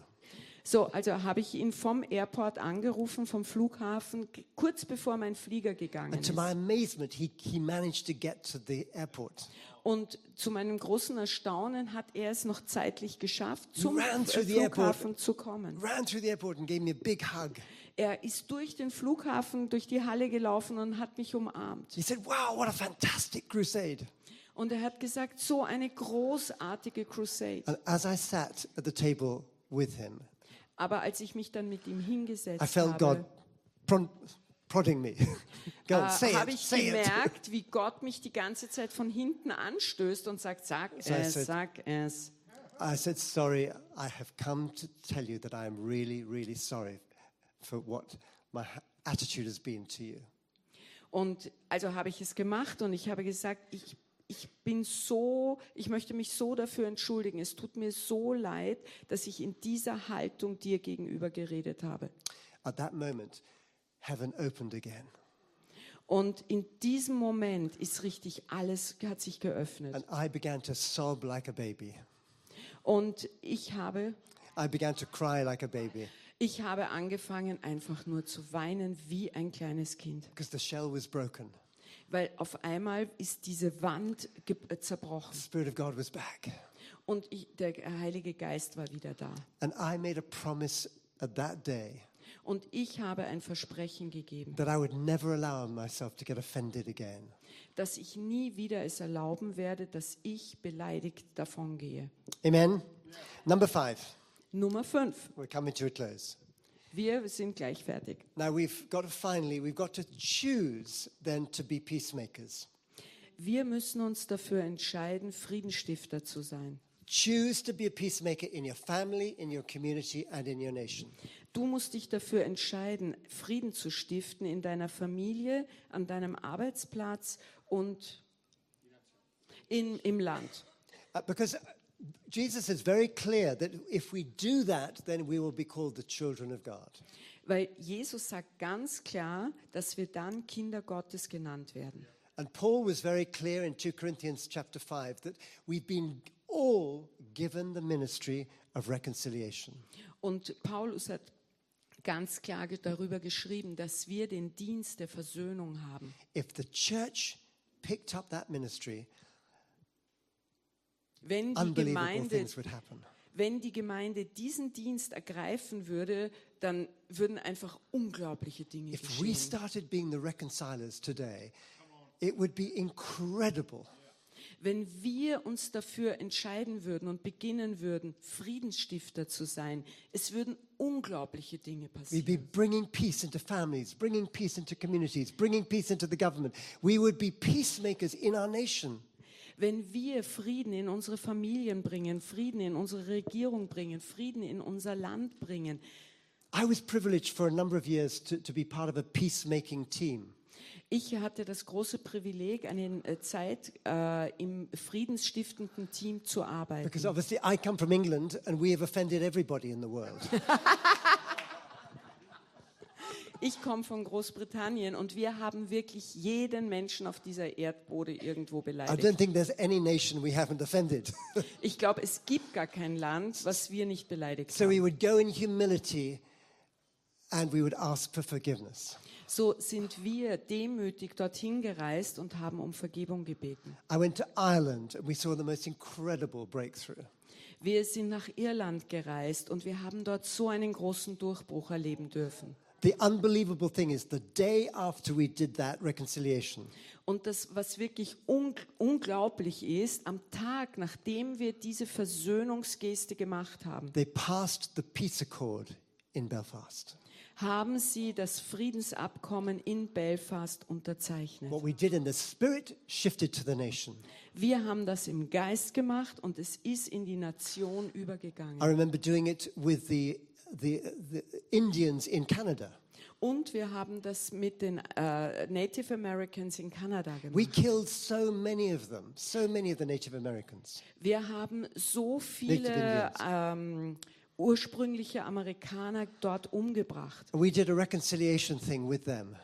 So, also habe ich ihn vom Airport angerufen, vom Flughafen, kurz bevor mein Flieger gegangen And to ist. my amazement, he, he managed to get to the airport. Und zu meinem großen Erstaunen hat er es noch zeitlich geschafft, zum ran. Flughafen zu kommen. Ran through the airport and gave me a big hug. Er ist durch den Flughafen, durch die Halle gelaufen und hat mich umarmt. He said, Wow, what a fantastic crusade. Und er hat gesagt, so eine großartige Crusade. And as I sat at the table with him, Aber als ich mich dann mit ihm I hingesetzt felt God habe, prodding me. Go äh, say habe it, ich say it. gemerkt, wie Gott mich die ganze Zeit von hinten anstößt und sagt, sag So es, said- sag es. I said, Sorry, I have come to tell you that I am really, really sorry for what my attitude has been to you. Und also habe ich es gemacht und ich habe gesagt, ich, ich bin so, ich möchte mich so dafür entschuldigen. Es tut mir so leid, dass ich in dieser Haltung dir gegenüber geredet habe. At that moment, heaven opened again. Und in diesem Moment ist richtig alles, hat sich geöffnet. And I began to sob like a baby. Und ich habe, I began to cry like a baby ich habe angefangen, einfach nur zu weinen wie ein kleines Kind. because the shell was broken. Weil auf einmal ist diese Wand äh, zerbrochen. The Spirit of God was back. Und ich, der Heilige Geist war wieder da. And I made a promise at that day Und ich habe ein Versprechen gegeben, that I would never allow myself to get offended again. dass ich nie wieder es erlauben werde, dass ich beleidigt davongehe. Amen. Number five. Nummer fünf. We're coming to a close. Wir sind gleich fertig. Now we've got to finally, we've got to choose then to be peacemakers. Wir müssen uns dafür entscheiden, Friedensstifter zu sein. Choose to be a peacemaker in your family, in your community, and in your nation. Du musst dich dafür entscheiden, Frieden zu stiften in deiner Familie, an deinem Arbeitsplatz und in, im Land. Uh, because Jesus is very clear that if we do that, then we will be called the children of God. Weil Jesus sagt ganz klar, dass wir dann Kinder Gottes genannt werden. And Paul was very clear in 2 Corinthians chapter 5 that we've been all given the ministry of reconciliation. Und Paulus hat ganz klar darüber geschrieben, dass wir den Dienst der Versöhnung haben. If the church picked up that ministry, Wenn die, Gemeinde, wenn die Gemeinde diesen Dienst ergreifen würde, dann würden einfach unglaubliche Dinge If we geschehen. started being the reconcilers today, it would be incredible. Wenn wir uns dafür entscheiden würden und beginnen würden, Friedensstifter zu sein, es würden unglaubliche Dinge We'd passieren. be bringing peace into families, bringing peace into communities, bringing peace into the government. We would be peacemakers in our nation. Wenn wir Frieden in unsere Familien bringen, Frieden in unsere Regierung bringen, Frieden in unser Land bringen. I was privileged for a number of years to, to be part of a peacemaking team. Ich hatte das große Privileg, eine äh, Zeit äh, im friedensstiftenden Team zu arbeiten. Because obviously I come from England and we have offended everybody in the world. Ich komme von Großbritannien und wir haben wirklich jeden Menschen auf dieser Erdbode irgendwo I don't beleidigt. think there's any nation we haven't offended. Ich glaube, es gibt gar kein Land, was wir nicht beleidigt so we haben. would go in humility and we would ask for forgiveness. So sind wir demütig dorthin gereist und haben um Vergebung gebeten. I went to Ireland and we saw the most incredible breakthrough. Wir sind nach Irland gereist und wir haben dort so einen großen Durchbruch erleben dürfen. The unbelievable thing is, the day after we did that reconciliation, Und das, was wirklich un unglaublich ist, am Tag, nachdem wir diese Versöhnungsgeste gemacht haben, they passed the peace accord in Belfast. haben sie das Friedensabkommen in Belfast unterzeichnet. What we did in the spirit shifted to the nation. Wir haben das im Geist gemacht und es ist in die Nation I übergegangen. remember doing it with the, the, the Indians in Canada. Und wir haben das mit den äh, Native Americans in Kanada We gemacht. killed so many of them, so many of the Native Americans. Wir haben so viele ähm, ursprüngliche Amerikaner dort umgebracht. We did a reconciliation thing with them.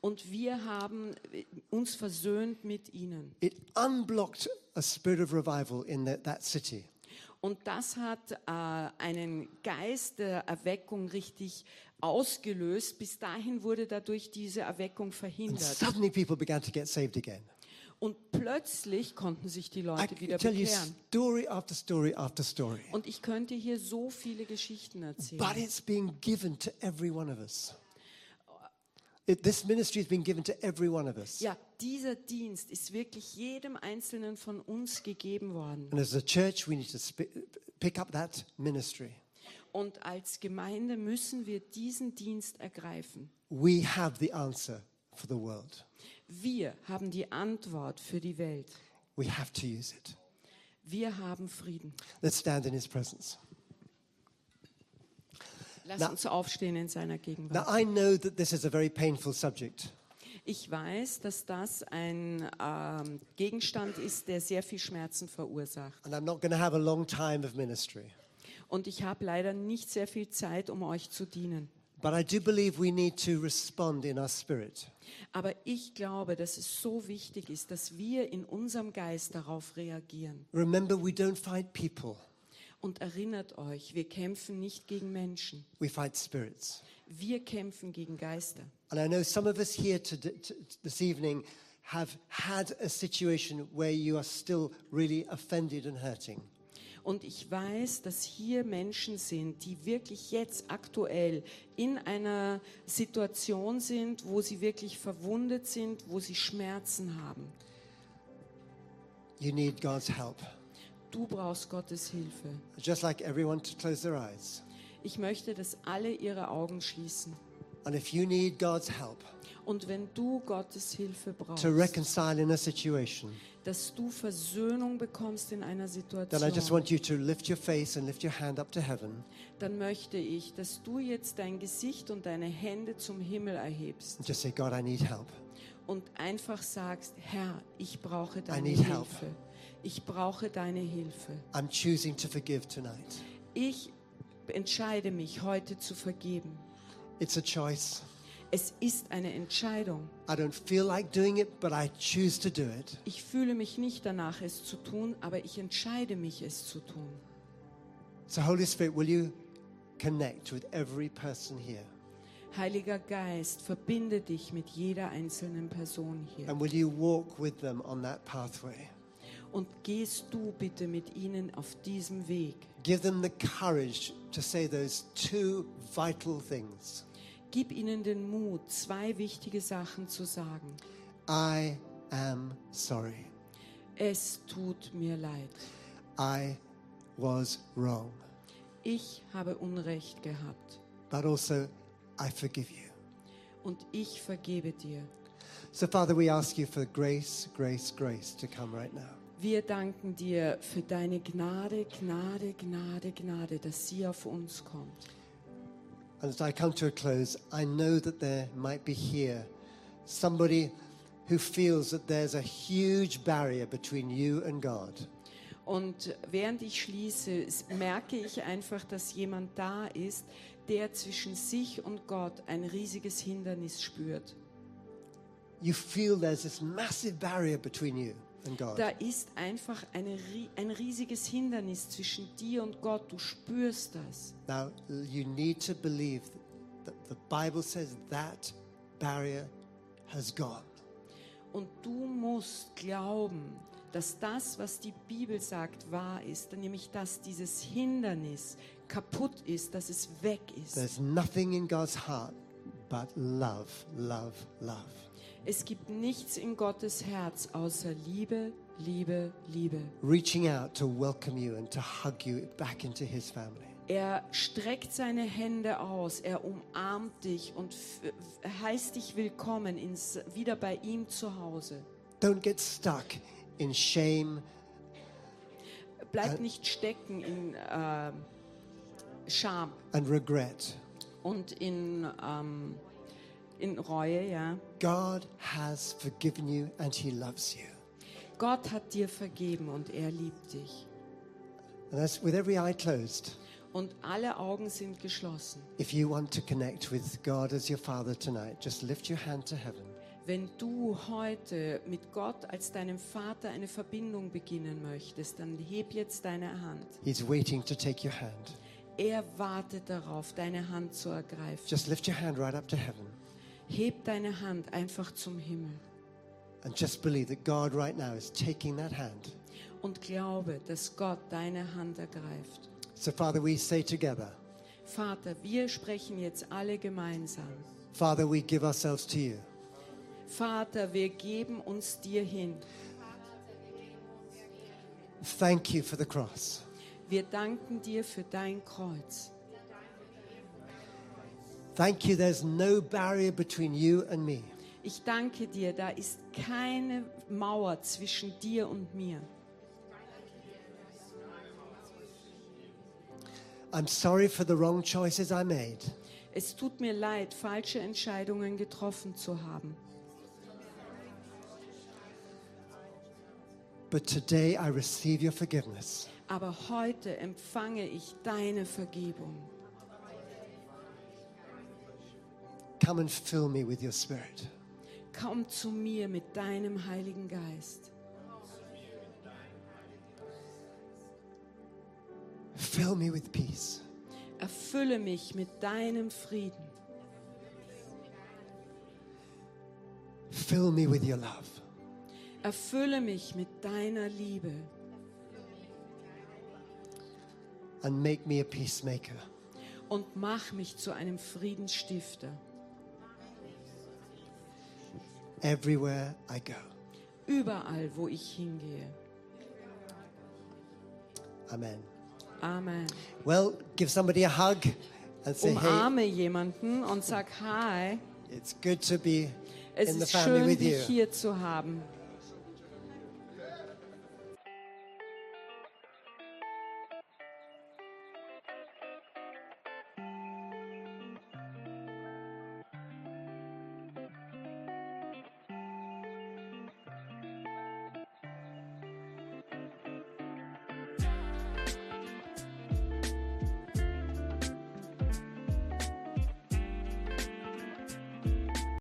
Und wir haben äh, uns versöhnt mit ihnen. It unblocked a spirit of revival in that that city. Und das hat äh, einen Geist der Erweckung richtig ausgelöst. Bis dahin wurde dadurch diese Erweckung verhindert. suddenly people began to get saved again. Und plötzlich konnten sich die I Leute wieder can tell you bekehren. story after story after story. Und ich könnte hier so viele Geschichten erzählen. But it's being given to every one of us. This ministry has been given to every one of us. Ja, dieser Dienst ist wirklich jedem Einzelnen von uns gegeben worden. And as a church, we need to pick up that ministry. Und als Gemeinde müssen wir diesen Dienst ergreifen. We have the answer for the world. Wir haben die Antwort für die Welt. We have to use it. Wir haben Frieden. Let's stand in his presence. Lass Na- uns aufstehen in seiner Now, Gegenwart. I know that this is a very painful subject. Ich weiß, dass das ein ähm, Gegenstand ist, der sehr viel Schmerzen verursacht. And I'm not going to have a long time of ministry. Und ich habe leider nicht sehr viel Zeit, um euch zu dienen. But I do believe we need to respond in our spirit. Aber ich glaube, dass es so wichtig ist, dass wir in unserem Geist darauf reagieren. Remember, we don't fight people, Und erinnert euch, wir kämpfen nicht gegen Menschen. we fight spirits. Wir kämpfen gegen Geister. And I know some of us here to, to, this evening have had a situation where you are still really offended and hurting. Und ich weiß, dass hier Menschen sind, die wirklich jetzt aktuell in einer Situation sind, wo sie wirklich verwundet sind, wo sie Schmerzen haben. You need God's help. Du brauchst Gottes Hilfe. Just like everyone to close their eyes. Ich möchte, dass alle ihre Augen schließen. And if you need God's help Und wenn du Gottes Hilfe brauchst, to reconcile in a situation, dass du Versöhnung bekommst in einer then I just Situation, want you to lift your face and lift your hand up to heaven dann möchte ich, dass du jetzt dein Gesicht und deine Hände zum Himmel erhebst and just say, God, I need help. und einfach sagst, Herr, ich brauche deine need help. Ich brauche deine Hilfe. I'm choosing to forgive tonight. Ich entscheide mich, heute zu vergeben. It's a choice. Es ist eine Entscheidung. I don't feel like doing it, but I choose to do it. Ich fühle mich nicht danach, es zu tun, aber ich entscheide mich, es zu tun. So, Holy Spirit, will you connect with every person here? Heiliger Geist, verbinde dich mit jeder einzelnen Person hier. And will you walk with them on that pathway? Und gehst du bitte mit ihnen auf diesem Weg. Give them the courage to say those two vital things Gib ihnen den Mut, zwei wichtige Sachen zu sagen. I am sorry. Es tut mir leid. I was wrong. Ich habe Unrecht gehabt. But also, I forgive you. Und ich vergebe dir. So, Father, we ask you for grace, grace, grace to come right now. Wir danken dir für deine Gnade, Gnade, Gnade, Gnade, dass sie auf uns kommt. And as I come to a close, I know that there might be here somebody who feels that there's a huge barrier between you and God. Und während ich schließe, merke ich einfach, dass jemand da ist, der zwischen sich und Gott ein riesiges Hindernis spürt. You feel there's this massive barrier between you. Da ist einfach eine, ein riesiges Hindernis zwischen dir und Gott. Du spürst das. Now, you need to believe that the Bible says that barrier has gone. Und du musst glauben, dass das, was die Bibel sagt, wahr ist, nämlich dass dieses Hindernis kaputt ist, dass es weg ist. There's nothing in God's heart but love, love, love. Es gibt nichts in Gottes Herz außer Liebe, Liebe, Liebe. Reaching out to welcome you and to hug you back into his family. Er streckt seine Hände aus, er umarmt dich und heißt dich willkommen ins, wieder bei ihm zu Hause. Don't get stuck in shame Bleib nicht stecken in äh, Scham and regret. Und in, ähm, in Reue, ja. God has forgiven you and he loves you. Gott hat dir vergeben und er liebt dich. And that's with every eye closed. und alle Augen sind geschlossen. If you want to connect with God as your Father tonight, just lift your hand to heaven. Wenn du heute mit Gott als deinem Vater eine Verbindung beginnen möchtest, dann heb jetzt deine Hand. He's waiting to take your hand. Er wartet darauf, deine Hand zu ergreifen. Just lift your hand right up to heaven Heb deine Hand einfach zum Himmel and just believe that God right now is taking that hand. und glaube, dass Gott deine Hand ergreift. So, Father, we say together, Vater, wir sprechen jetzt alle gemeinsam. Father, we give ourselves to you. Vater, wir geben uns dir hin. Thank you for the cross. Wir danken dir für dein Kreuz. Thank you, there's no barrier between you and me. Ich danke dir, da ist keine Mauer zwischen dir und mir. I'm sorry for the wrong choices I made. Es tut mir leid, falsche Entscheidungen getroffen zu haben. But today I receive your forgiveness. Aber heute empfange ich deine Vergebung. Come and fill me with your spirit. Komm zu mir mit deinem Heiligen Geist. Fill me with peace. Erfülle mich mit deinem Frieden. Fill me with your love. Erfülle mich mit deiner Liebe And make me a peacemaker. und mach mich zu einem Friedensstifter. everywhere I go. Überall, wo ich hingehe. Amen. Amen. Well, give somebody a hug and say, hey, Umarme jemanden und sag Hi. it's good to be Es in the ist family schön, with dich you. hier zu haben.